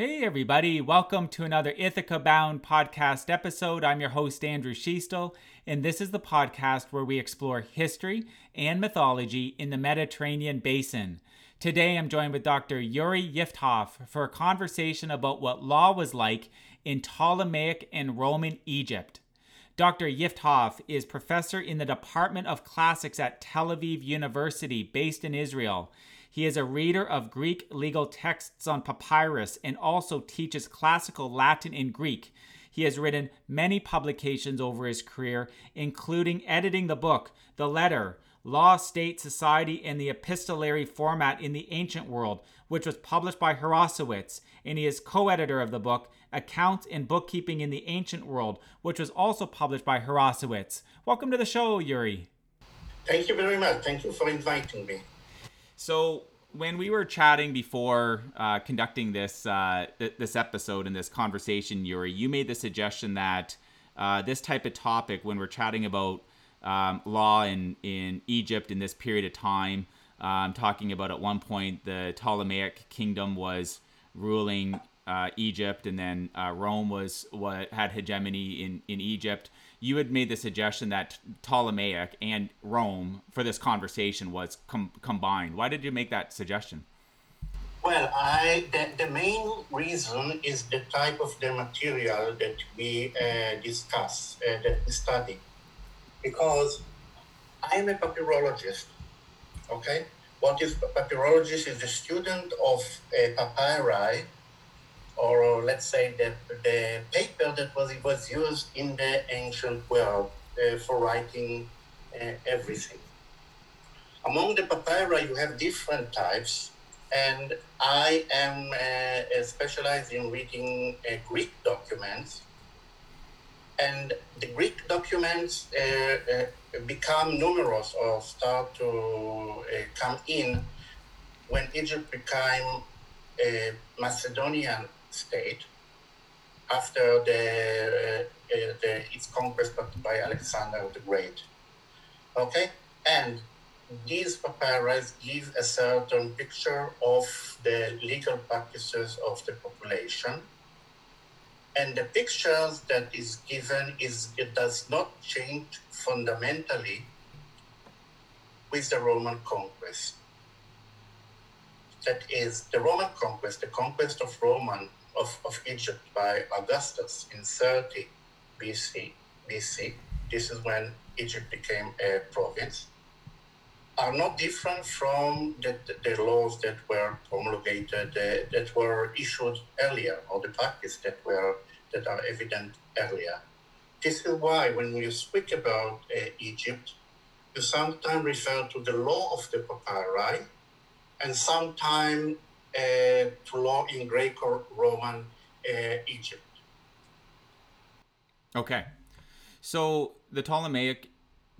Hey, everybody, welcome to another Ithaca Bound podcast episode. I'm your host, Andrew Schiestel, and this is the podcast where we explore history and mythology in the Mediterranean basin. Today, I'm joined with Dr. Yuri Yiftach for a conversation about what law was like in Ptolemaic and Roman Egypt. Dr. Yiftach is professor in the Department of Classics at Tel Aviv University, based in Israel. He is a reader of Greek legal texts on papyrus and also teaches classical Latin and Greek. He has written many publications over his career, including editing the book The Letter Law, State, Society, and the Epistolary Format in the Ancient World, which was published by Harrassowitz, and he is co editor of the book Accounts and Bookkeeping in the Ancient World, which was also published by Harrassowitz. Welcome to the show, Yuri. Thank you very much. Thank you for inviting me. So when we were chatting before uh, conducting this uh, th- this episode and this conversation, Yuri, you made the suggestion that uh, this type of topic, when we're chatting about um, law in in Egypt in this period of time, um, talking about at one point the Ptolemaic kingdom was ruling uh, Egypt, and then uh, Rome was what had hegemony in in Egypt you had made the suggestion that Ptolemaic and Rome for this conversation was com- combined. Why did you make that suggestion? Well, I the, the main reason is the type of the material that we uh, discuss, uh, that we study, because I'm a papyrologist. Okay, what is papyrologist is a student of uh, papyri or let's say that the paper that was, it was used in the ancient world uh, for writing uh, everything. Among the papyri, you have different types, and I am uh, specialized in reading uh, Greek documents. And the Greek documents uh, uh, become numerous or start to come in when Egypt became Macedonian state after the, uh, the, its conquest by Alexander the Great. Okay, and these papyri give a certain picture of the legal practices of the population. And the pictures that is given is it does not change fundamentally with the Roman conquest. That is the Roman conquest, the conquest of Roman of, of Egypt by Augustus in 30 BC, BC, this is when Egypt became a province, are not different from the, the, laws that were promulgated, uh, that were issued earlier, or the practice that were that are evident earlier. This is why when you speak about uh, Egypt, you sometimes refer to the law of the papyri, and sometimes to law in Greco-Roman uh, Egypt. Okay, so the Ptolemaic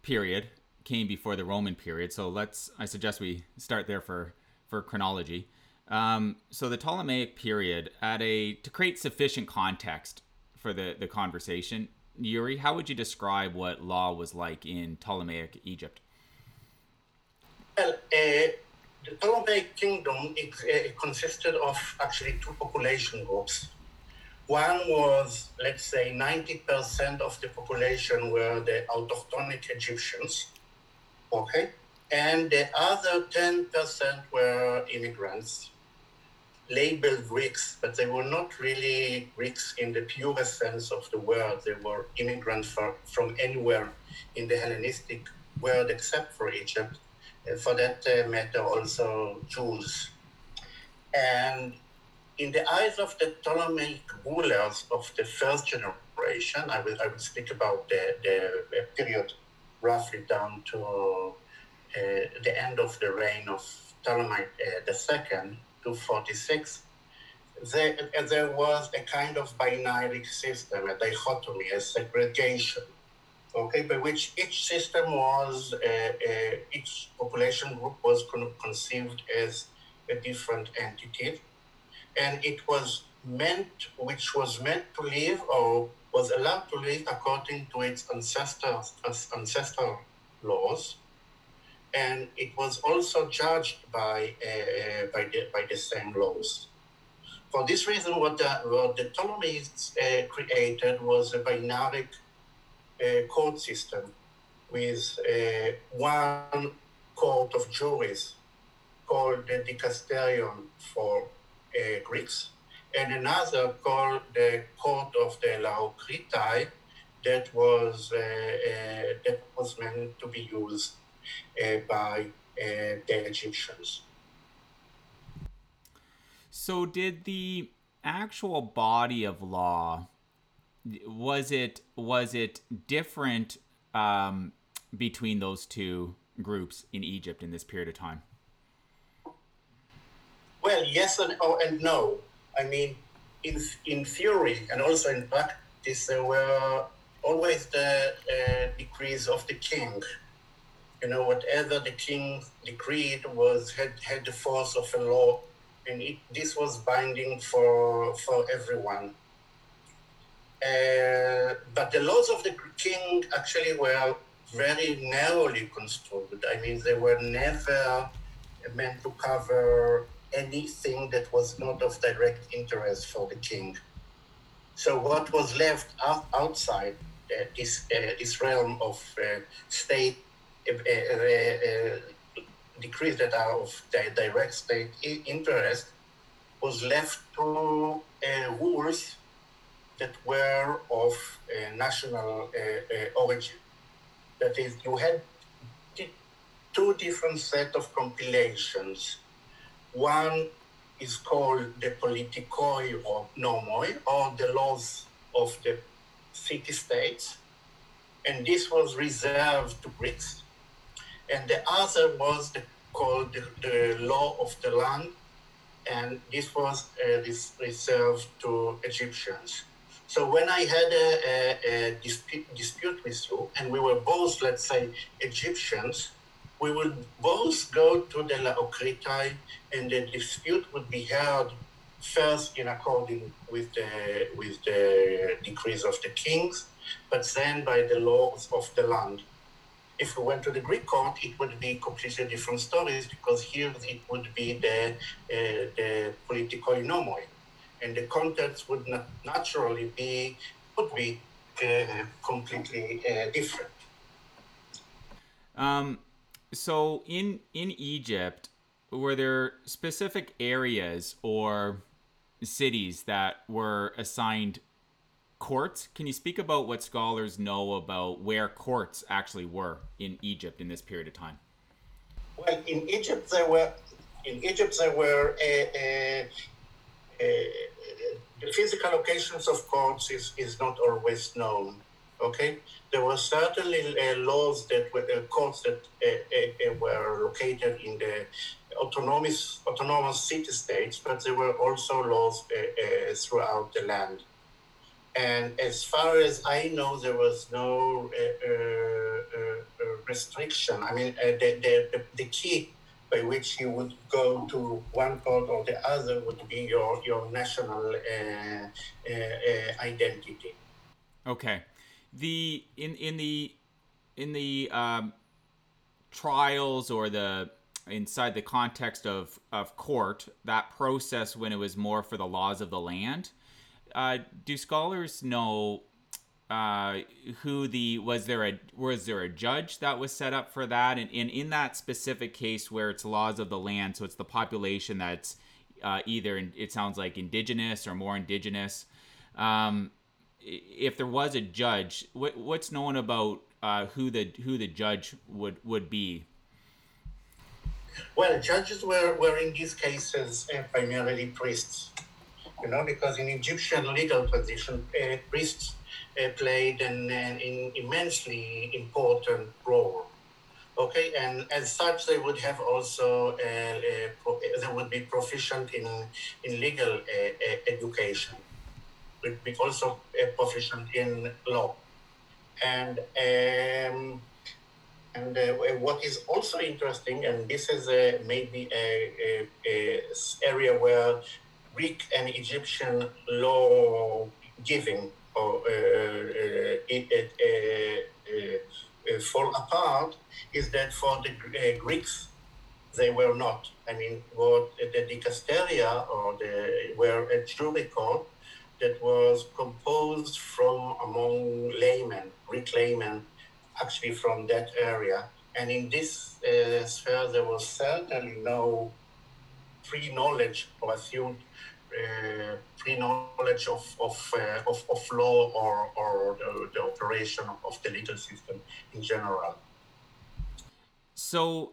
period came before the Roman period. So let's, I suggest we start there for for chronology. Um, so the Ptolemaic period, at a to create sufficient context for the the conversation, Yuri, how would you describe what law was like in Ptolemaic Egypt? Well, uh, the Ptolemaic kingdom it, eh, it consisted of actually two population groups. One was, let's say, 90% of the population were the autochthonic Egyptians, okay? And the other 10% were immigrants, labeled Greeks, but they were not really Greeks in the purest sense of the word. They were immigrants from anywhere in the Hellenistic world except for Egypt for that uh, matter, also Jews. And in the eyes of the Ptolemaic rulers of the first generation, I will, I will speak about the, the period roughly down to uh, the end of the reign of Ptolemy uh, II, 246, there, there was a kind of binary system, a dichotomy, a segregation okay, by which each system was, uh, uh, each population group was con- conceived as a different entity. And it was meant, which was meant to live or was allowed to live according to its ancestors, ancestral laws. And it was also judged by, uh, by, the, by the same laws. For this reason, what the, what the Ptolemies uh, created was a binary uh, court system with uh, one court of juries called the dicasterion for uh, Greeks, and another called the court of the Laocritai that was uh, that was meant to be used by the Egyptians. So, did the actual body of law was it was it different um, between those two groups in Egypt in this period of time? Well, yes and oh, and no. I mean, in in theory and also in practice, there were always the uh, decrees of the king. You know, whatever the king decreed was had had the force of a law, and it, this was binding for for everyone. Uh, but the laws of the king actually were very narrowly construed. I mean, they were never meant to cover anything that was not of direct interest for the king. So what was left outside uh, this uh, this realm of uh, state uh, uh, decrees that are of direct state interest was left to rules that were of national origin. That is, you had two different set of compilations one is called the politikoi or nomoi, or the laws of the city states, and this was reserved to Greeks. And the other was the, called the, the law of the land, and this was uh, this reserved to Egyptians. So when I had a, a, a dispute, dispute with you, and we were both, let's say, Egyptians, we would both go to the Laocritai and the dispute would be heard first in according with the, with the decrees of the kings, but then by the laws of the land. If we went to the Greek court, it would be completely different stories because here it would be the, uh, the politikoi nomoi, and the context would not naturally be, would be uh, completely uh, different. Um, so in in Egypt, were there specific areas or cities that were assigned courts? Can you speak about what scholars know about where courts actually were in Egypt in this period of time? Well, in Egypt there were in Egypt there were a, a, a, the physical locations of courts is, is not always known. Okay, there were certainly uh, laws that were uh, courts that uh, uh, uh, were located in the autonomous autonomous city states, but there were also laws uh, throughout the land. And as far as I know, there was no restriction. I mean, the, the, the key by which you would go to one court or the other would be your, your national identity. Okay the in in the in the um, trials or the inside the context of of court that process when it was more for the laws of the land uh, do scholars know uh, who the was there a was there a judge that was set up for that and, and in that specific case where it's laws of the land so it's the population that's uh, either it sounds like indigenous or more indigenous um, if there was a judge, what, what's known about uh, who the who the judge would would be? Well, judges were, were in these cases uh, primarily priests, you know, because in Egyptian legal tradition, uh, priests played an, an, immensely important role. Okay, and as such, they would have also uh, uh, pro- they would be proficient in in legal education would be also a proficient in law. And um, and uh, what is also interesting, and this is uh, maybe a, a, a, area where Greek and Egyptian law giving uh, uh, uh, fall apart, is that for the Greeks they were not. I mean, what the dicasteria or the were a jury court that was composed from among laymen, Greek laymen, actually from that area. And in this uh, sphere, there was certainly no pre knowledge or assumed uh, pre knowledge of, of, uh, of, of, law or, or the, the operation of the legal system in general. So,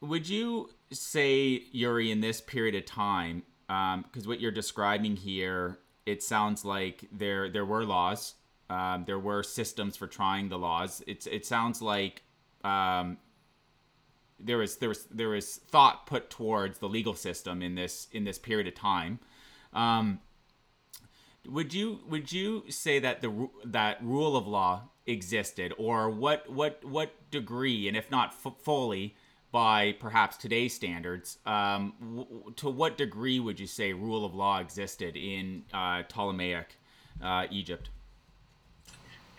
would you say, Yuri, in this period of time, because um, what you're describing here, it sounds like there there were laws, um, there were systems for trying the laws. It's it sounds like um, there was there was there was thought put towards the legal system in this in this period of time. Um, would you would you say that the that rule of law existed, or what what what degree, and if not f- fully, by perhaps today's standards, um, w- to what degree would you say rule of law existed in uh, Ptolemaic uh, Egypt?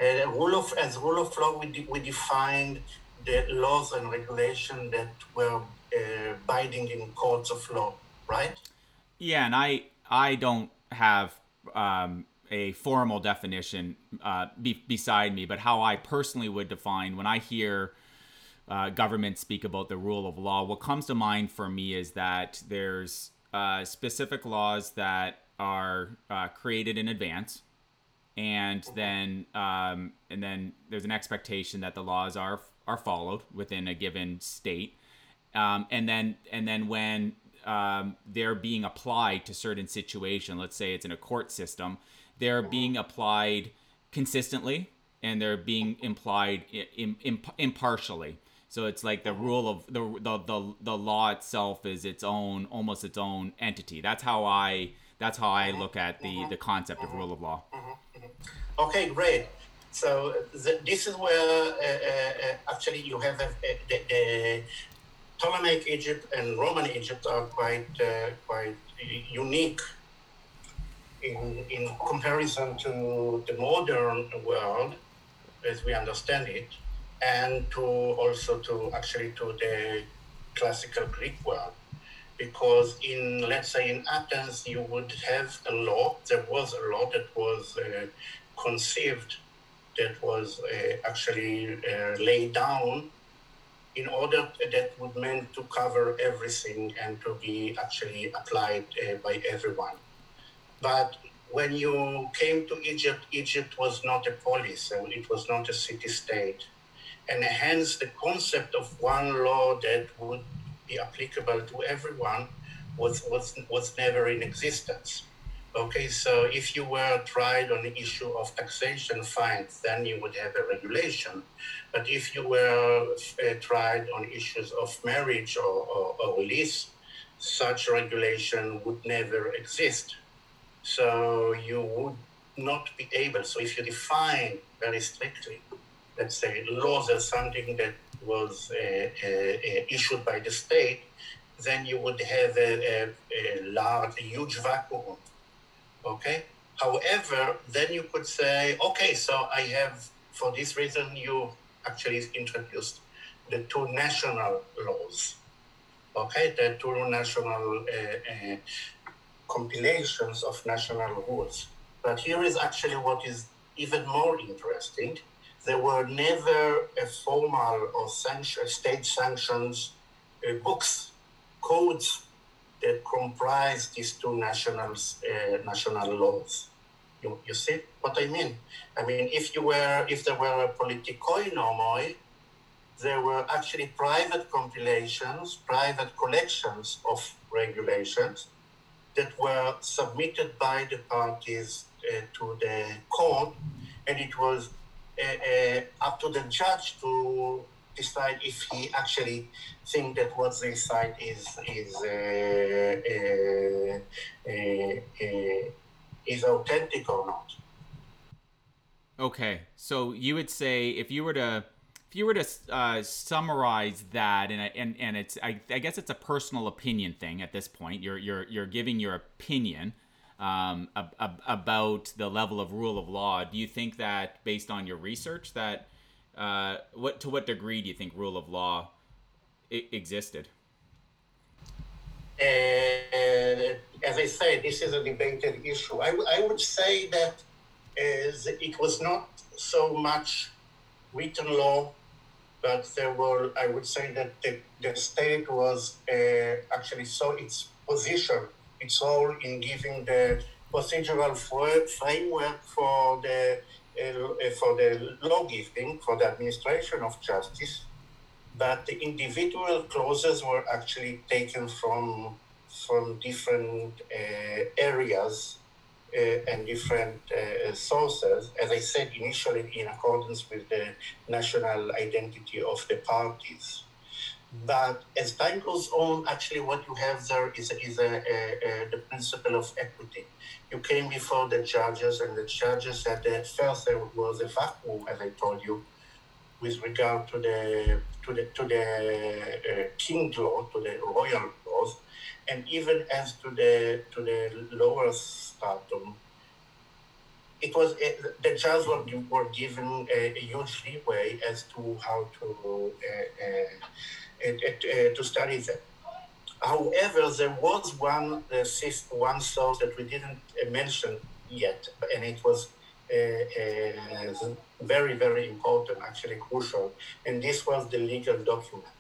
Uh, rule of as rule of law, we, de- we defined the laws and regulation that were uh, binding in courts of law, right? Yeah, and I I don't have um, a formal definition uh, be- beside me, but how I personally would define when I hear uh, governments speak about the rule of law, what comes to mind for me is that there's uh, specific laws that are uh, created in advance, and then um, and then there's an expectation that the laws are are followed within a given state, um, and then and then when um, they're being applied to certain situation, let's say it's in a court system, they're being applied consistently and they're being implied impartially. So it's like the rule of the, the the the law itself is its own almost its own entity. That's how I that's how I look at the the concept of rule of law. Okay, great. So the, this is where uh, uh, actually you have a, a, the, the Ptolemaic Egypt and Roman Egypt are quite uh, quite unique in in comparison to the modern world as we understand it and to also to actually to the classical Greek world. Because in, let's say, in Athens, you would have a law, there was a law that was uh, conceived, that was uh, actually uh, laid down in order that would meant to cover everything and to be actually applied uh, by everyone. But when you came to Egypt, Egypt was not a polis, so it was not a city state and hence the concept of one law that would be applicable to everyone was, was, was never in existence. Okay, so if you were tried on the issue of taxation fines, then you would have a regulation. But if you were uh, tried on issues of marriage or, or, or release, such regulation would never exist. So you would not be able. So if you define very strictly let's say, laws as something that was uh, uh, issued by the state, then you would have a, a, a large, a huge vacuum. Okay. However, then you could say, okay, so I have, for this reason, you actually introduced the two national laws. Okay, the two national uh, uh, compilations of national rules. But here is actually what is even more interesting there were never a formal or sanction, state sanctions uh, books, codes that comprise these two national uh, national laws. You, you see what I mean? I mean, if you were, if there were a politikoi nomoi, there were actually private compilations, private collections of regulations that were submitted by the parties uh, to the court, and it was uh, up to the judge to decide if he actually think that what they cite is is uh, uh, is authentic or not. Okay, so you would say if you were to if you were to uh, summarize that, and and and it's I, I guess it's a personal opinion thing at this point. You're you're you're giving your opinion um, ab- ab- about the level of rule of law. Do you think that, based on your research, that uh, what to what degree do you think rule of law I- existed? as I said, this is a debated issue. I, I would say that it was not so much written law, but there were, I would say that the, the state was uh, actually saw its position, its role in giving the procedural framework for the for the law giving, for the administration of justice, but the individual clauses were actually taken from from different uh, areas uh, and different uh, sources, as I said initially, in accordance with the national identity of the parties. But as time goes on, actually, what you have there is, is a, a, a, the principle of equity. You came before the judges, and the judges said that first there was a vacuum, as I told you, with regard to the to the to the uh, king law, to the royal laws, and even as to the to the lower stratum, it was uh, the judges were, were given a, a, huge leeway as to how to uh, uh, to study them. However, there was one one source that we didn't mention yet, and it was very very important, actually crucial, and this was the legal document.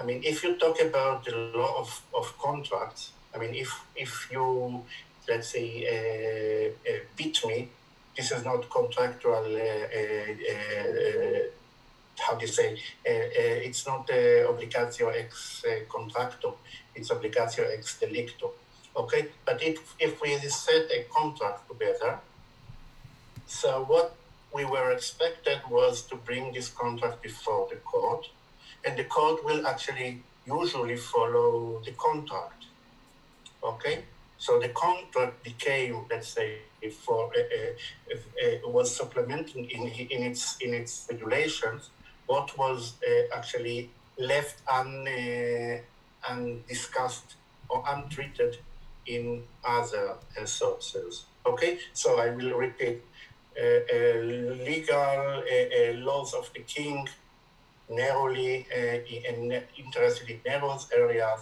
I mean, if you talk about the law of, of contracts, I mean, if if you let's say uh, uh, beat me, this is not contractual. Uh, uh, uh how do you say? Uh, it's not obligatio ex contracto. It's obligatio ex delicto. Okay, but if if we set a contract together, so what we were expected was to bring this contract before the court and the court will actually usually follow the contract. Okay, so the contract became, let's say, for uh, uh, uh, was supplementing in, in its in its regulations what was uh, actually left un, uh, undiscussed or untreated in other uh, sources. Okay, so I will repeat: legal laws of the king narrowly uh, interested in narrow areas,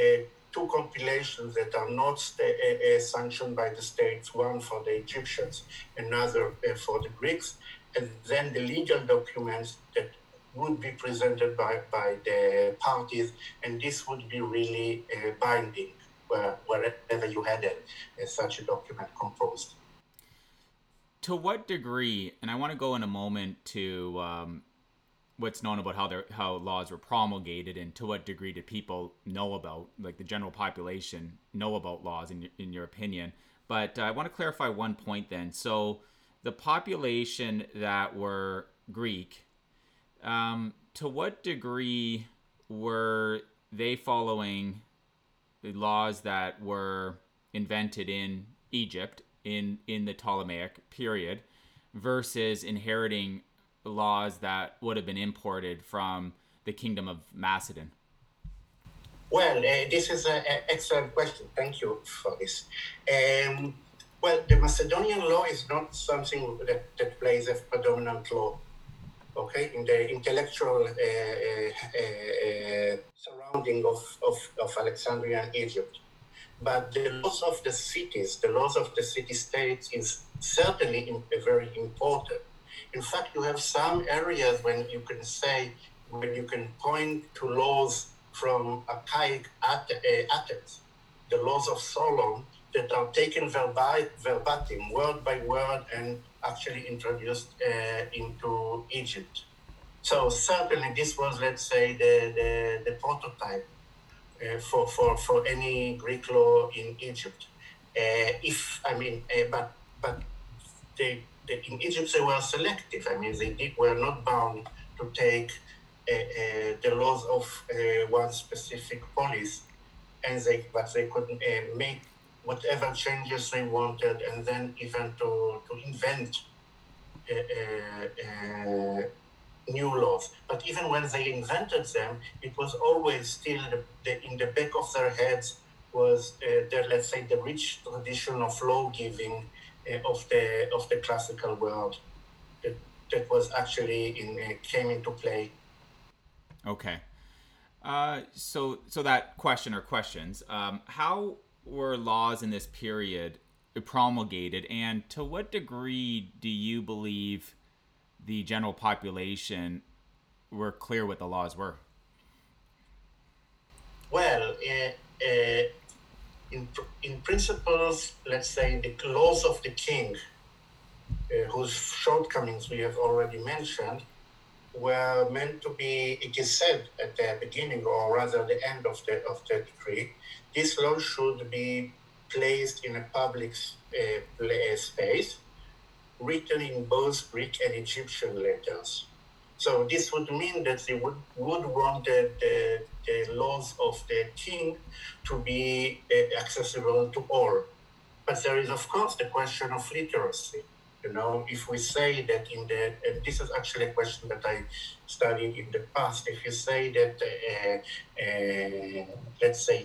uh, two compilations that are not uh, sanctioned by the states, one for the Egyptians, another for the Greeks, and then the legal documents that would be presented by, by the parties, and this would be really uh, binding where, wherever you had a, such a document composed. To what degree, and I want to go in a moment to um, what's known about how how laws were promulgated and to what degree did people know about like the general population know about laws in your, in your opinion but uh, i want to clarify one point then so the population that were greek um, to what degree were they following the laws that were invented in egypt in in the ptolemaic period versus inheriting laws that would have been imported from the kingdom of Macedon? Well, uh, this is an excellent question. Thank you for this. Um, well, the Macedonian law is not something that, that plays a predominant role, okay, in the intellectual uh, uh, uh, surrounding of, of, of Alexandria and Egypt. But the laws of the cities, the laws of the city states is certainly very important. In fact, you have some areas when you can say, when you can point to laws from archaic eh, Athens, the laws of Solon, that are taken verbatim, word by word, and actually introduced uh, into Egypt. So certainly this was, let's say, the, the, the prototype uh, for, for, for any Greek law in Egypt. Uh, if, I mean, but, but they in Egypt they were selective. I mean, they did, were not bound to take uh, uh, the laws of uh, one specific polis, and they but they could uh, make whatever changes they wanted, and then even to to invent uh, uh, new laws. But even when they invented them, it was always still the, the, in the back of their heads was the let's say the rich tradition of law giving uh, of the of the classical world that, that was actually in uh, came into play. Okay. Uh, so, so that question or questions, um, how were laws in this period promulgated, and to what degree do you believe the general population were clear what the laws were? Well, uh, uh, in, in principles, let's say the laws of the king, uh, whose shortcomings we have already mentioned, were meant to be, it is said at the beginning, or rather the end of the, of the decree, this law should be placed in a public uh, space, written in both Greek and Egyptian letters. So this would mean that they would, would want the, the, the laws of the king to be uh, accessible to all. But there is, of course, the question of literacy. You know, if we say that in the, and this is actually a question that I studied in the past, if you say that, uh, uh, let's say,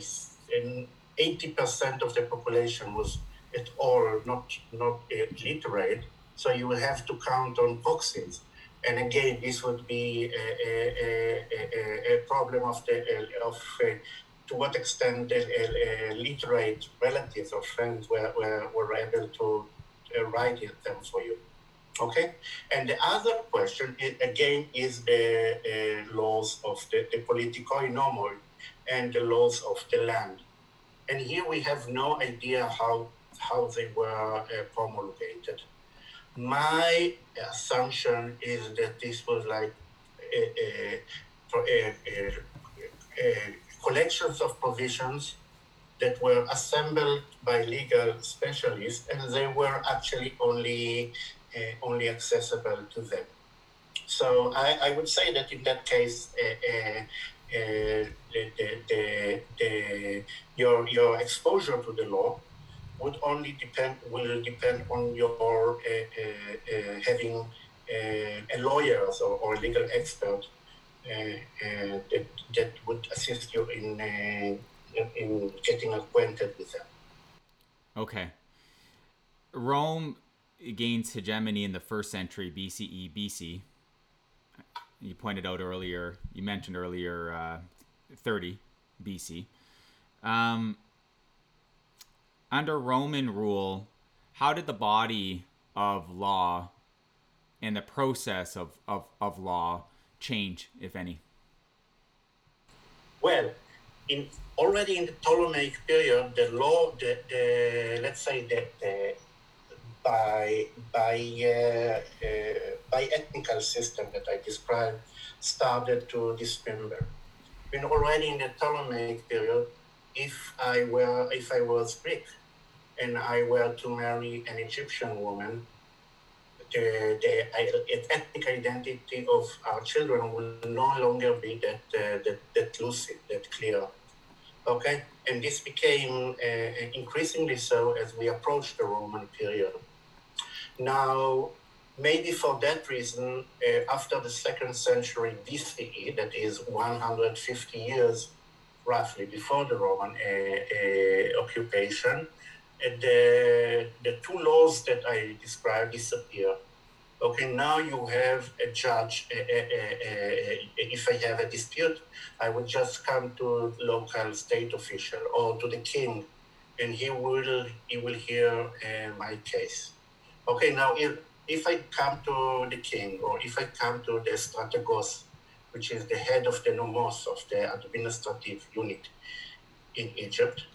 80% of the population was at all not, not uh, literate, so you will have to count on proxies. And again, this would be a, a, a, a problem of the of uh, to what extent the uh, literate relatives or friends were, were, were able to uh, write them for you. Okay, and the other question is, again is the uh, laws of the, the politikoi nomoi and the laws of the land. And here we have no idea how how they were uh, promulgated. My assumption is that this was like a, a, a, collections of provisions that were assembled by legal specialists, and they were actually only uh, only accessible to them. So I, I, would say that in that case, uh, uh, the, the, the, the, your your exposure to the law would only depend will depend on your uh, uh, uh, having a lawyer or, or a legal expert that, that would assist you in in getting acquainted with them. Okay. Rome gains hegemony in the first century BCE BC. You pointed out earlier, you mentioned earlier, uh, 30 BC. Um, under Roman rule, how did the body of law and the process of, of, of law change, if any? Well, in already in the Ptolemaic period, the law, the, the let's say that uh, by by uh, uh, by ethnical system that I described started to dismember. When already in the Ptolemaic period, if I were if I was Greek, and I were to marry an Egyptian woman, the, the ethnic identity of our children will no longer be that, uh, that, that lucid, that clear. Okay? And this became uh, increasingly so as we approached the Roman period. Now, maybe for that reason, uh, after the second century BCE, that is 150 years roughly before the Roman uh, uh, occupation, the, the two laws that I described disappear. Okay, now you have a judge. Uh, uh, uh, if I have a dispute, I would just come to local state official or to the king, and he will he will hear my case. Okay, now if if I come to the king or if I come to the strategos, which is the head of the nomos of the administrative unit in Egypt,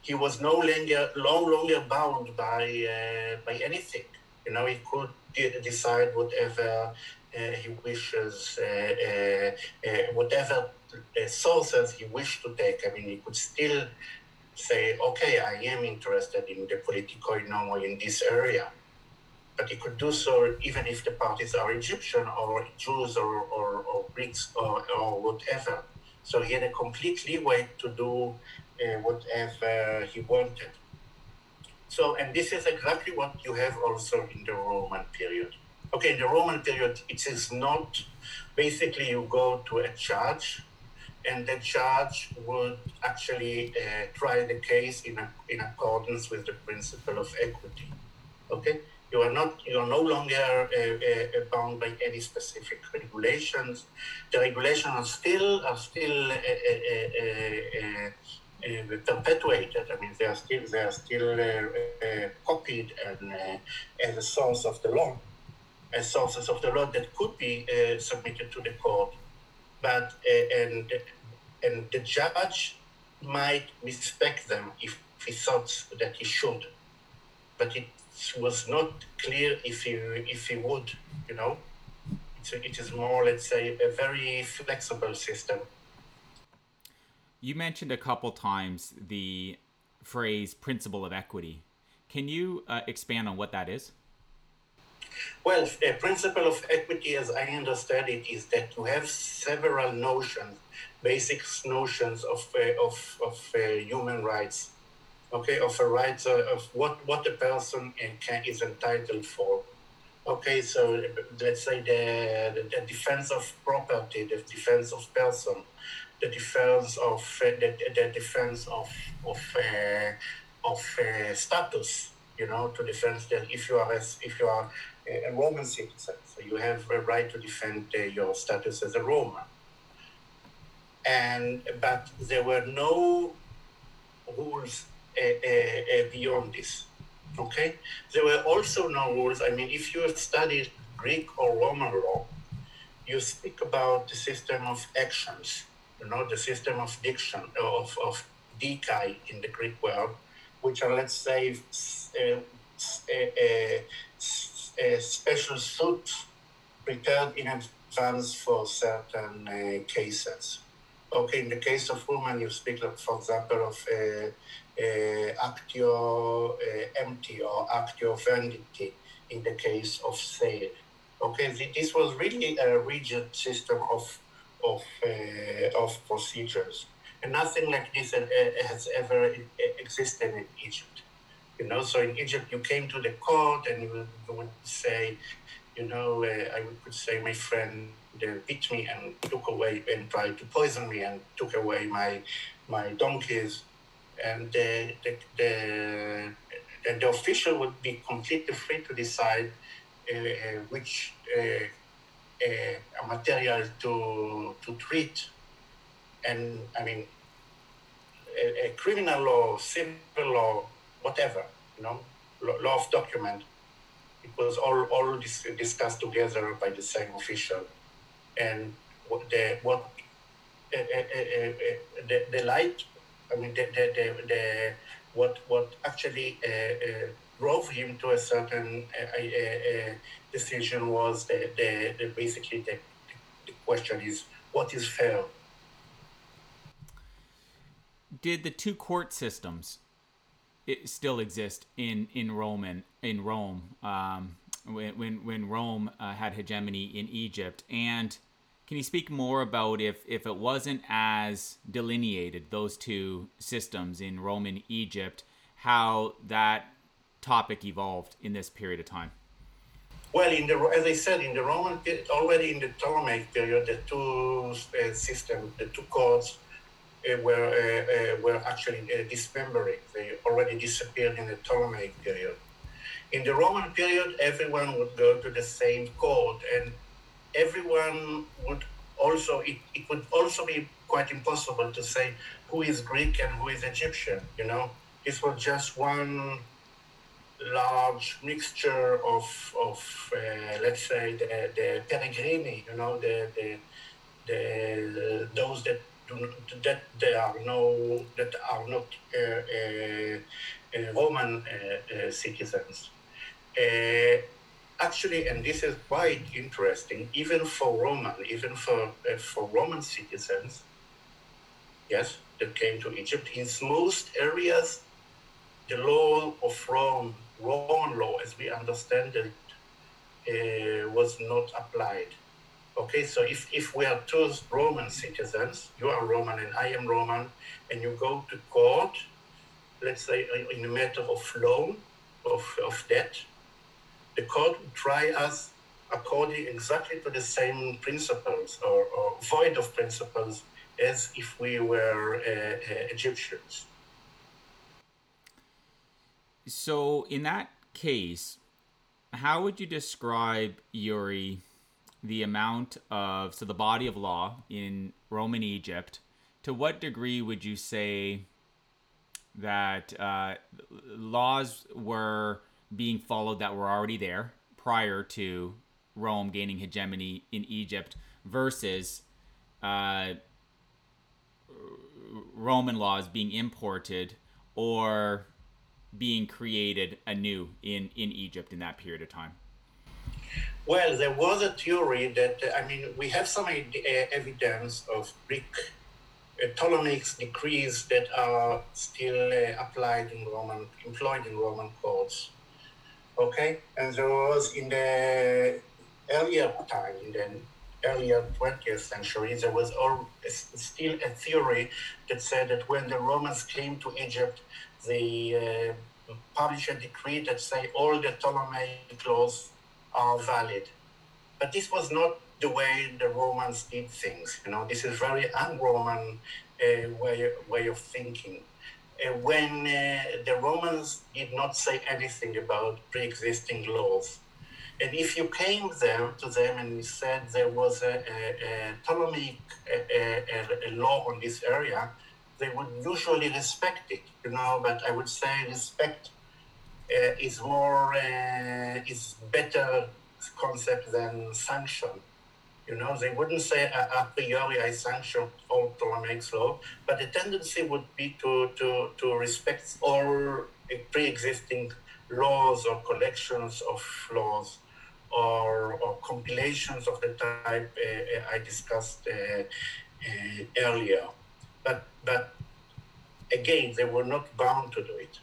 he was no longer no longer bound by uh, by anything. You know, he could decide whatever uh, he wishes, uh, uh, uh whatever sources he wished to take. I mean, he could still say, okay, I am interested in the political normal in this area. But he could do so even if the parties are Egyptian or Jews or, or, or Greeks or, or whatever. So he had a complete leeway to do uh, whatever he wanted. So, and this is exactly what you have also in the Roman period. Okay, in the Roman period, it is not basically you go to a judge, and the judge would actually uh, try the case in, a, in accordance with the principle of equity. Okay, You are not. You are no longer uh, uh, bound by any specific regulations. The regulations are still are still uh, uh, uh, uh perpetuated. I mean, they are still they are still copied and as a source of the law, as sources of the law that could be submitted to the court. But and and the judge might respect them if he thought that he should, but it was not clear if he if he would, you know. It's a, it is more, let's say, a very flexible system. You mentioned a couple times the phrase "principle of equity." Can you uh, expand on what that is? Well, a principle of equity, as I understand it, is that you have several notions, basic notions of uh, of, of uh, human rights okay, of a right uh, of what, what a person can, is entitled for. Okay, so let's say the, the, the defense of property, the defense of person, the defense of uh, the, the defense of of uh, of uh, status, you know, to defend that if you are as if you are a Roman citizen, so you have a right to defend uh, your status as a Roman. And but there were no rules Uh, uh, uh, beyond this. Okay, there were also no rules. I mean, if you have studied Greek or Roman law, you speak about the system of actions, you know, the system of diction of, of dikaioi in the Greek world, which are, let's say, a, a, special suits prepared in advance for certain uh, cases. Okay, in the case of women, you speak, of, for example, of uh, uh, actio uh, empti or actio venditi in the case of sale. Okay, this was really a rigid system of of uh, of procedures, and nothing like this has ever existed in Egypt. You know, so in Egypt, you came to the court and you would say, you know, I could say my friend they beat me and took away and tried to poison me and took away my my donkeys and the, the, the, the, official would be completely free to decide uh, uh which uh, uh, material to, to treat. And I mean, a, a, criminal law, civil law, whatever, you know, law of document, it was all, all dis- discussed together by the same official. And what the, what, uh, uh, the, the light I mean, the, the, the, the what what actually uh, uh, drove him to a certain uh, decision was the, the, the basically the, the question is what is fair. Did the two court systems still exist in in Roman in Rome um, when when when Rome uh, had hegemony in Egypt and can you speak more about if, if it wasn't as delineated, those two systems in Roman Egypt, how that topic evolved in this period of time? Well, in the as I said, in the Roman already in the Ptolemaic period, the two uh, systems, the two courts uh, were uh, uh were actually uh, dismembering. They already disappeared in the Ptolemaic period. In the Roman period, everyone would go to the same court, and everyone would also it, it would also be quite impossible to say who is Greek and who is Egyptian. You know, this was just one large mixture of of uh, let's say the the peregrini. You know, the the the those that do that there are no that are not uh, uh, uh Roman uh, uh, citizens actually, and this is quite interesting, even for Roman, even for uh, for Roman citizens, yes, that came to Egypt, in most areas, the law of Rome, Roman law, as we understand it, uh, was not applied. Okay, so if, if we are two Roman citizens, you are Roman and I am Roman, and you go to court, let's say in a matter of loan, of, of debt, the court would try us according exactly to the same principles or, or void of principles as if we were uh, uh, Egyptians. So in that case, how would you describe Yuri the amount of so the body of law in Roman Egypt? To what degree would you say that uh, laws were being followed that were already there prior to Rome gaining hegemony in Egypt versus uh, Roman laws being imported or being created anew in, in Egypt in that period of time? Well, there was a theory that, I mean, we have some evidence of Greek uh, Ptolemaic decrees that are still uh, applied in Roman, employed in Roman courts. Okay, and there was in the earlier time, in the earlier 20th century, there was all, still a theory that said that when the Romans came to Egypt, they uh, published a decree that say all the Ptolemaic laws are valid. But this was not the way the Romans did things. You know, this is very un-Roman uh, way way of thinking. Uh, when uh, the Romans did not say anything about pre-existing laws, and if you came there to them and you said there was a, a, a Ptolemaic a, a, law on this area, they would usually respect it, you know. But I would say respect uh, is more uh, is better concept than sanction. You know, they wouldn't say a, priori I sanction all Ptolemaic law, but the tendency would be to, to, to respect all pre-existing laws or collections of laws or, or compilations of the type uh, I discussed uh, uh, earlier. But, but again, they were not bound to do it.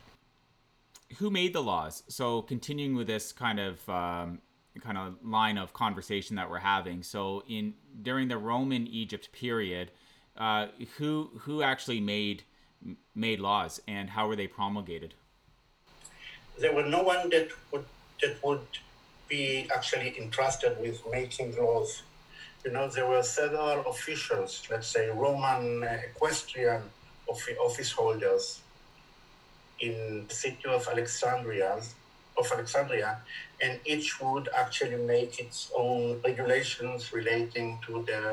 Who made the laws? So continuing with this kind of um, kind of line of conversation that we're having. So in during the Roman Egypt period, uh, who who actually made made laws and how were they promulgated? There was no one that would that would be actually entrusted with making laws. You know, there were several officials, let's say Roman equestrian office holders in the city of Alexandria, of Alexandria, and each would actually make its own regulations relating to the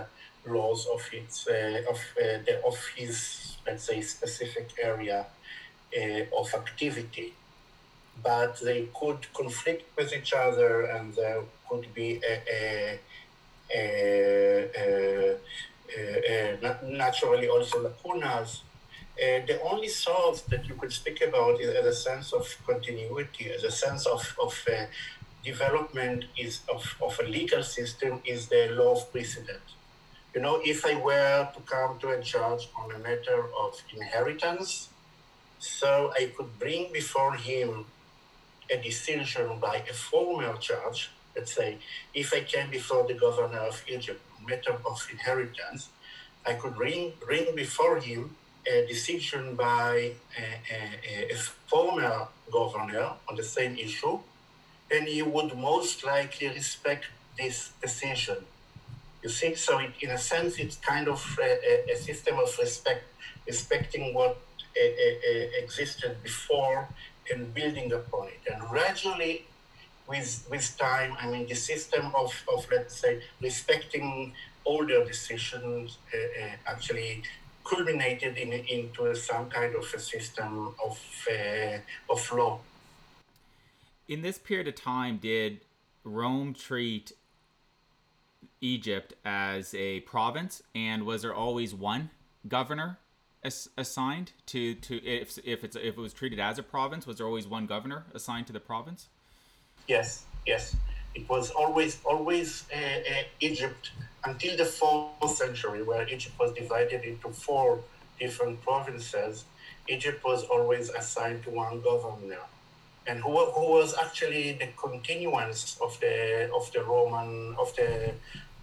laws of its uh, of uh, the of his let's say specific area uh, of activity. But they could conflict with each other and there could be a, a, a, a naturally also lacunas. Uh, the only source that you could speak about is a sense of continuity, as a sense of, of uh, development is of, of a legal system is the law of precedent. You know, if I were to come to a judge on a matter of inheritance, so I could bring before him a decision by a former judge, let's say, if I came before the governor of Egypt, matter of inheritance, I could bring, bring before him a decision by a, a, a former governor on the same issue, and you would most likely respect this decision. You see, so it, in a sense, it's kind of a, a system of respect, respecting what existed before and building upon it. And gradually, with, with time, I mean, the system of, of let's say, respecting older decisions uh, uh, actually culminated in, into some kind of a system of, uh, of law. In this period of time, did Rome treat Egypt as a province, and was there always one governor ass- assigned to to if if it's if it was treated as a province? Was there always one governor assigned to the province? Yes, yes. It was always always uh, uh, Egypt until the fourth century, where Egypt was divided into four different provinces, Egypt was always assigned to one governor, and who, who was actually the continuance of the of the Roman of the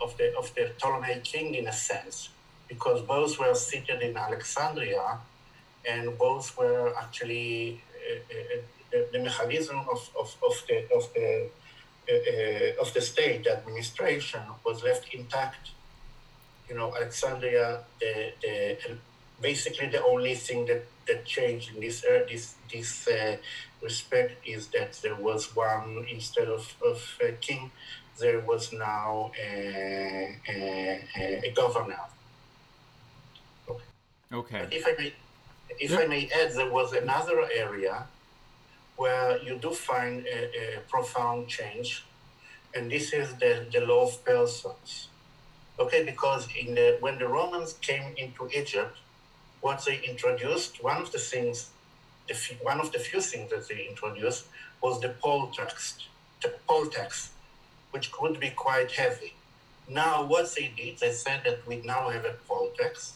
of the of the Ptolemaic king in a sense, because both were seated in Alexandria, and both were actually uh, uh, the, the, mechanism of, of, of the of the uh, of the state administration was left intact. You know, Alexandria, the, the basically the only thing that, that changed in this uh, this this uh, respect is that there was one instead of, of a king, there was now a, a, a governor. Okay. Okay. But if I may, if I may add, there was another area where you do find a, a profound change, and this is the, the law of persons. Okay, because in the, when the Romans came into Egypt, what they introduced, one of the things, one of the few things that they introduced was the poll tax, the poll tax, which could be quite heavy. Now, what they did, they said that we now have a poll tax,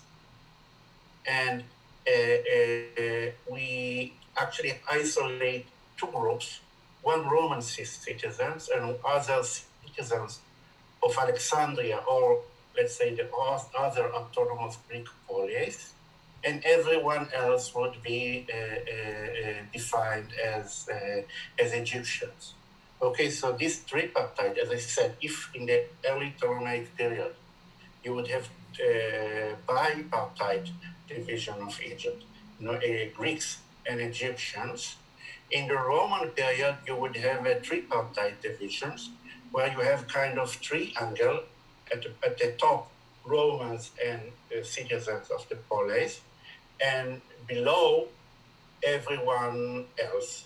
and uh, uh, we actually isolate two groups, one Roman citizens and other citizens of Alexandria or let's say the other autonomous Greek polis, and everyone else would be uh, uh, uh, defined as, uh, as Egyptians. Okay, so this tripartite, as I said, if in the early Ptolemaic period you would have uh, bipartite division of Egypt, you know, Greeks and Egyptians, in the Roman period, you would have a tripartite divisions where you have kind of triangle at at the top, Romans and uh, citizens of the polis, and below, everyone else,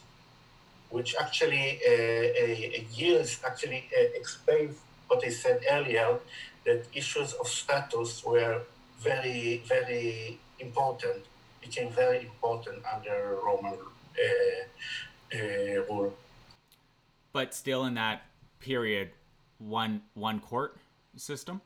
which actually uh, uh, yields, actually uh, explains what I said earlier, that issues of status were very, very important, became very important under Roman uh, rule. But still, in that period, one one court system.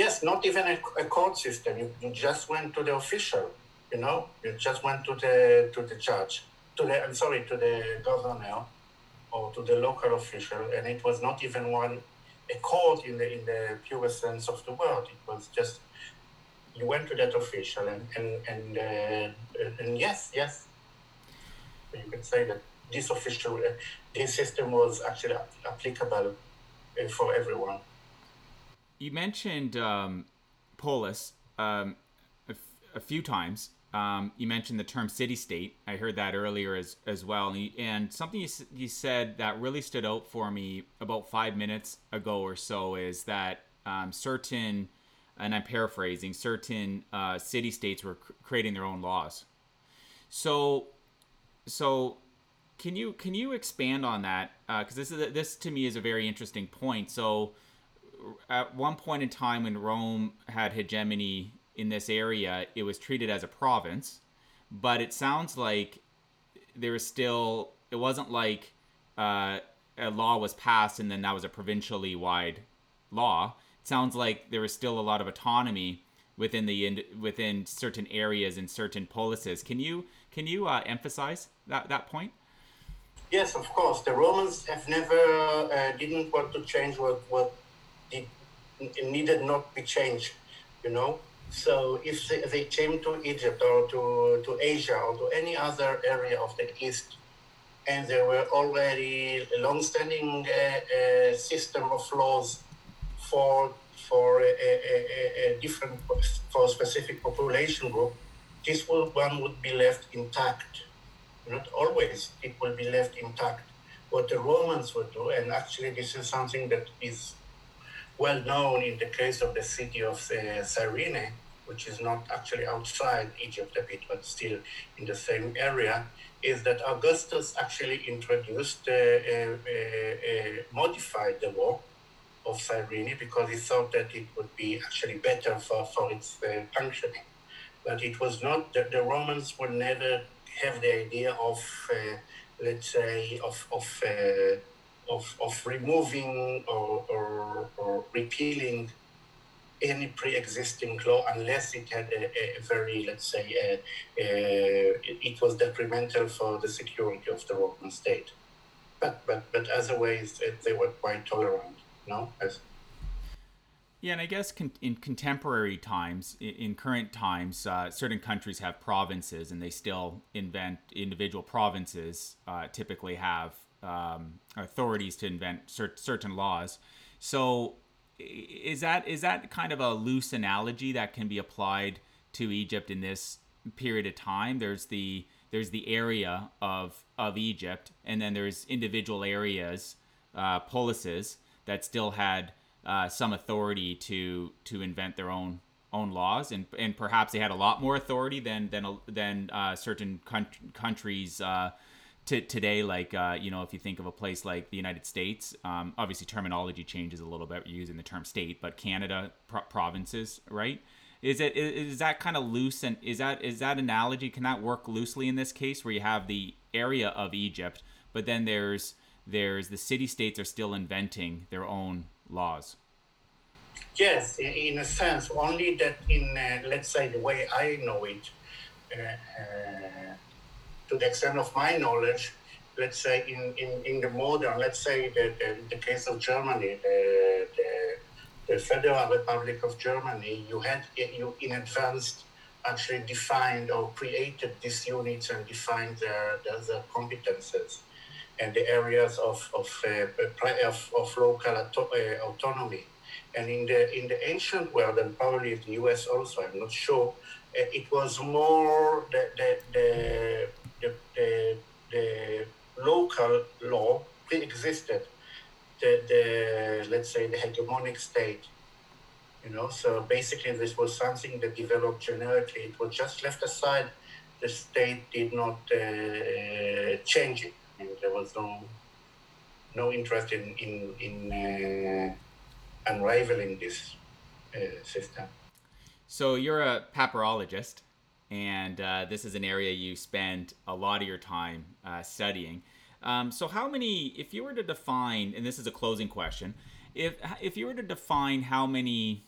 Yes, not even a, a court system. You, you just went to the official. You know, you just went to the to the judge, to the I'm sorry, to the governor, or to the local official, and it was not even one a court in the in the purest sense of the word. It was just you went to that official, and and and, uh, and yes, yes, you could say that this official, uh, this system was actually applicable uh, for everyone. You mentioned um, polis um, a, f- a few times. Um, you mentioned the term city state. I heard that earlier as, as well. And, you, and something you, you said that really stood out for me about five minutes ago or so is that um, certain, and I'm paraphrasing, certain uh, city states were cr- creating their own laws. So so can you can you expand on that? Because uh, this is this to me is a very interesting point. So at one point in time when Rome had hegemony in this area, it was treated as a province, but it sounds like there was still it wasn't like uh, a law was passed and then that was a provincially wide law. It sounds like there was still a lot of autonomy within the within certain areas and certain polises. Can you can you uh, emphasize that that point? Yes, of course. The Romans have never uh, didn't want to change what what did, needed not be changed. You know. So if they, they came to Egypt or to, to Asia or to any other area of the East, and there were already a long-standing uh, uh, system of laws for for a, a, a, different for a specific population group, this one would be left intact. Not always, it will be left intact. What the Romans would do, and actually this is something that is well known in the case of the city of uh, Cyrene, which is not actually outside Egypt a bit, but still in the same area, is that Augustus actually introduced, uh, uh, uh, modified the law of Cyrene because he thought that it would be actually better for, for its uh, functioning. But it was not the, the Romans would never have the idea of, uh, let's say, of of, uh, of of removing or, or, or repealing any pre-existing law unless it had a, a very, let's say, a, it was detrimental for the security of the Roman state. But but but otherwise, they were quite tolerant, no, as yeah, and I guess con- in contemporary times, in, in current times, uh, certain countries have provinces, and they still invent individual provinces. Uh, typically, have um, authorities to invent cer- certain laws. So, is that is that kind of a loose analogy that can be applied to Egypt in this period of time. There's the there's the area of of Egypt, and then there's individual areas, uh, polises that still had uh, some authority to to invent their own own laws, and and perhaps they had a lot more authority than than than uh, certain countries. To today, like uh, you know, if you think of a place like the United States, um, obviously terminology changes a little bit using the term state, but Canada pro- provinces, right? Is it is, is that kind of loose and is that is that analogy can that work loosely in this case where you have the area of Egypt, but then there's there's the city states are still inventing their own laws. Yes, in a sense, only that in, uh, let's say, the way I know it, uh, uh, to the extent of my knowledge, let's say in, in, in the modern, let's say the, the, the case of Germany, the, the, the, Federal Republic of Germany, you had you in advance actually defined or created these units and defined their, their, competences and the areas of, of, uh, of, of local auto- uh, autonomy. And in the in the ancient world, and probably in the U.S. also, I'm not sure, it was more the the the, the, the, local law pre-existed the, the let's say the hegemonic state. You know, so basically this was something that developed generically. It was just left aside. The state did not uh, change it. Mean, there was no no interest in in in. Uh, unraveling this uh, system. So you're a papyrologist, and uh, this is an area you spend a lot of your time uh, studying. Um, so how many, if you were to define, and this is a closing question, if if you were to define how many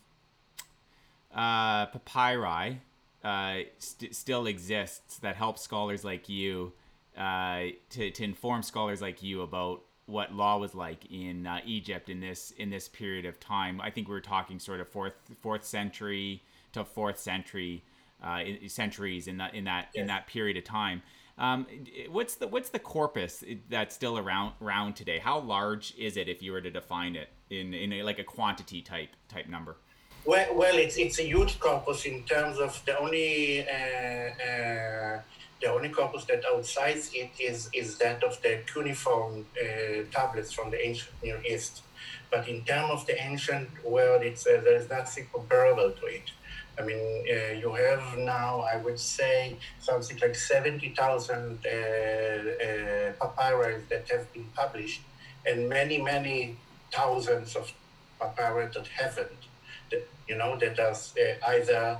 uh, papyri uh, st- still exists that help scholars like you uh, to, to inform scholars like you about what law was like in uh, Egypt in this in this period of time. I think we are talking sort of fourth fourth century to fourth century uh, centuries in that in that yes. in that period of time. Um, what's the what's the corpus that's still around around today? How large is it if you were to define it in in a, like a quantity type type number? Well, well, it's it's a huge corpus in terms of the only uh, uh the only corpus that outsides it is, is that of the cuneiform uh, tablets from the ancient Near East. But in terms of the ancient world, it's, uh, there's nothing comparable to it. I mean, uh, you have now, I would say, something like 70,000 uh, uh, papyrus that have been published, and many, many thousands of papyri that haven't. That, you know, that are uh, either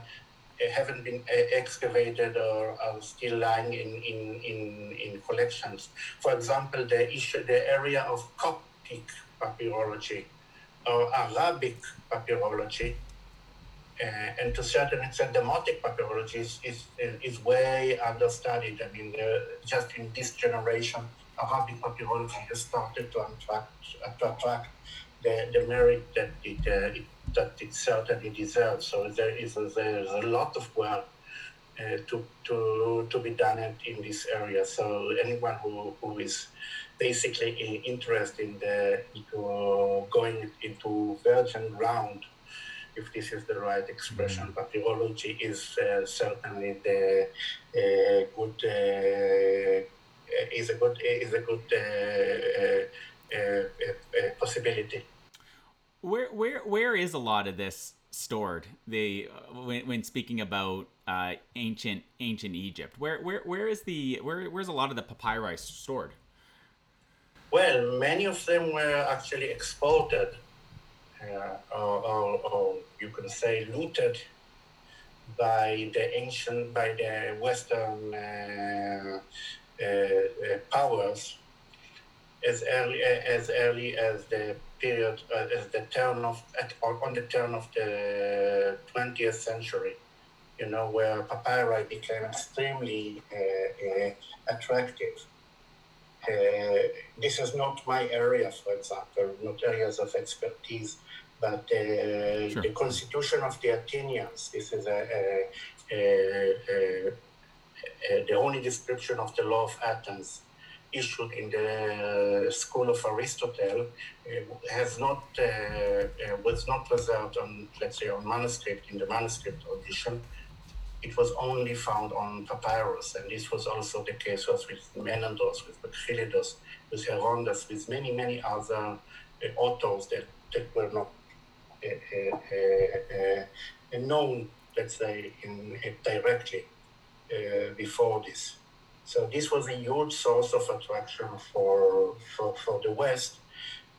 haven't been excavated or are still lying in, in, in, in collections. For example, the issue, the area of Coptic papyrology or Arabic papyrology, uh, and to certain extent, Demotic papyrology is, is, is way understudied. I mean, uh, just in this generation, Arabic papyrology has started to attract, to attract the, the merit that it, uh, it that it certainly deserves. So there is a, there's a lot of work uh, to, to, to be done in this area. So anyone who, who is basically interested in the into going into virgin ground, if this is the right expression, mm-hmm. papyrology is uh, certainly the uh, good uh, is a good is a good uh, uh, possibility. Where where where is a lot of this stored? The uh, when, when speaking about uh, ancient ancient Egypt, where where where is the where where's a lot of the papyri stored? Well, many of them were actually exported, uh, or, or, or, you can say looted by the ancient, by the Western uh, uh, uh powers as early as early as the period uh, as the turn of at, on the turn of the 20th century you know where papyri became extremely uh, uh, attractive uh, this is not my area for example not areas of expertise but uh, sure. the constitution of the athenians this is a, a, a, the only description of the law of athens issued in the school of Aristotle uh, has not uh, uh, was not preserved on let's say on manuscript in the manuscript edition, it was only found on papyrus, and this was also the case was with Menandros, with Bakhylidos, with Herondas, with many, many other uh, authors that, that were not uh, uh, uh known, let's say, in, directly before this. So this was a huge source of attraction for, for, for the West,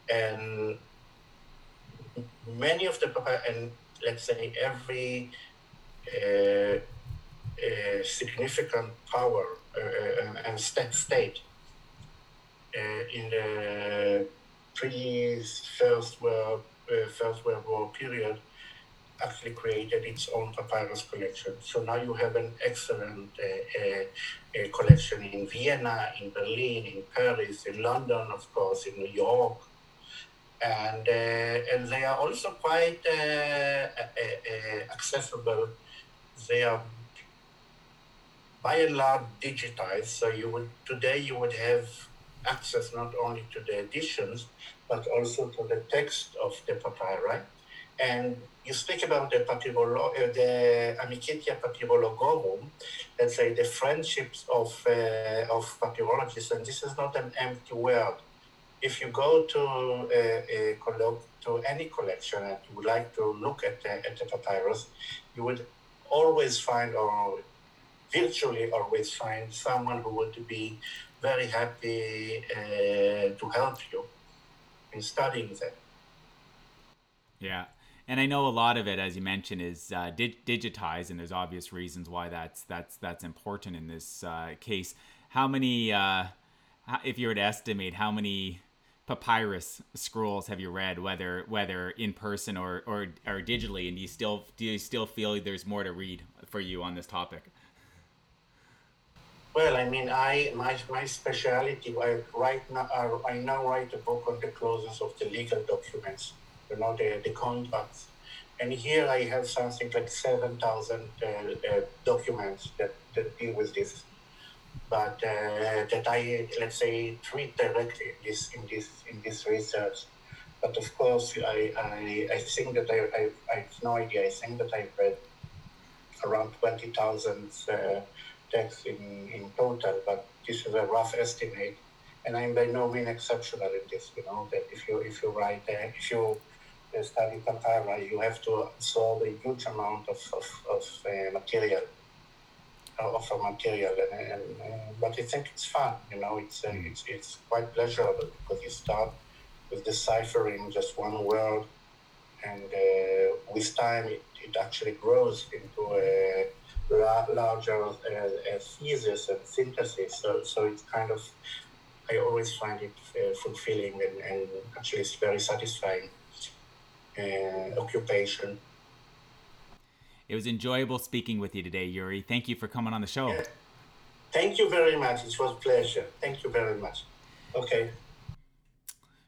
and many of the and let's say every uh, uh, significant power uh, and state state in the pre First World First World War period actually created its own papyrus collection. So now you have an excellent uh, uh, collection in Vienna, in Berlin, in Paris, in London, of course, in New York, and uh, and they are also quite uh, uh, accessible. They are by and large digitized. So you would today you would have access not only to the editions but also to the text of the papyri. And you speak about the papyrolo- uh, the Amicitia Papyrologorum, let's say the friendships of uh, of papyrologists, and this is not an empty word if you go to a, a to any collection and you would like to look at the, at the papyrus, you would always find or virtually always find someone who would be very happy uh, to help you in studying them. Yeah. And I know a lot of it, as you mentioned, is uh, dig- digitized, and there's obvious reasons why that's that's that's important in this uh, case. How many, uh, if you were to estimate, how many papyrus scrolls have you read, whether whether in person or, or or digitally, and do you still do you still feel there's more to read for you on this topic? Well, I mean, I my my specialty. I right now I now write a book on the clauses of the legal documents, you know, the the contracts, and here I have something like seven thousand uh, uh, documents that that deal with this but uh, that I let's say treat directly in this in this in this research. But of course, I, I, I think that I, I, I have no idea. I think that I've read around 20,000 uh, texts in, in total, but this is a rough estimate. And I'm by no means exceptional in this, you know, that if you, if you write, uh, if you uh, study papyri, you have to absorb a huge amount of, of, of uh, material of a material, and, and uh, but I think it's fun. You know, it's uh, mm. it's it's quite pleasurable because you start with deciphering just one word, and uh, with time it, it actually grows into a larger uh, thesis and synthesis. So so it's kind of I always find it uh, fulfilling and, and actually it's very satisfying uh, occupation. It was enjoyable speaking with you today, Yuri. Thank you for coming on the show. Thank you very much. It was a pleasure. Thank you very much. Okay.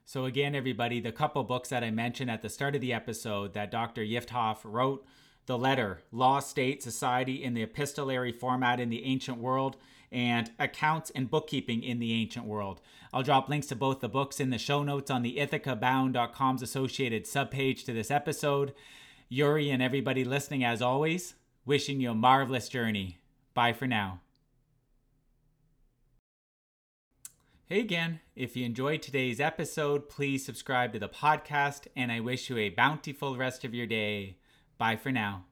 So, again, everybody, the couple books that I mentioned at the start of the episode that Dr. Yiftach wrote The Letter, Law, State, Society in the Epistolary Format in the Ancient World, and Accounts and Bookkeeping in the Ancient World. I'll drop links to both the books in the show notes on the ithacabound.com's associated subpage to this episode. Yuri and everybody listening, as always, wishing you a marvelous journey. Bye for now. Hey again, if you enjoyed today's episode, please subscribe to the podcast, and I wish you a bountiful rest of your day. Bye for now.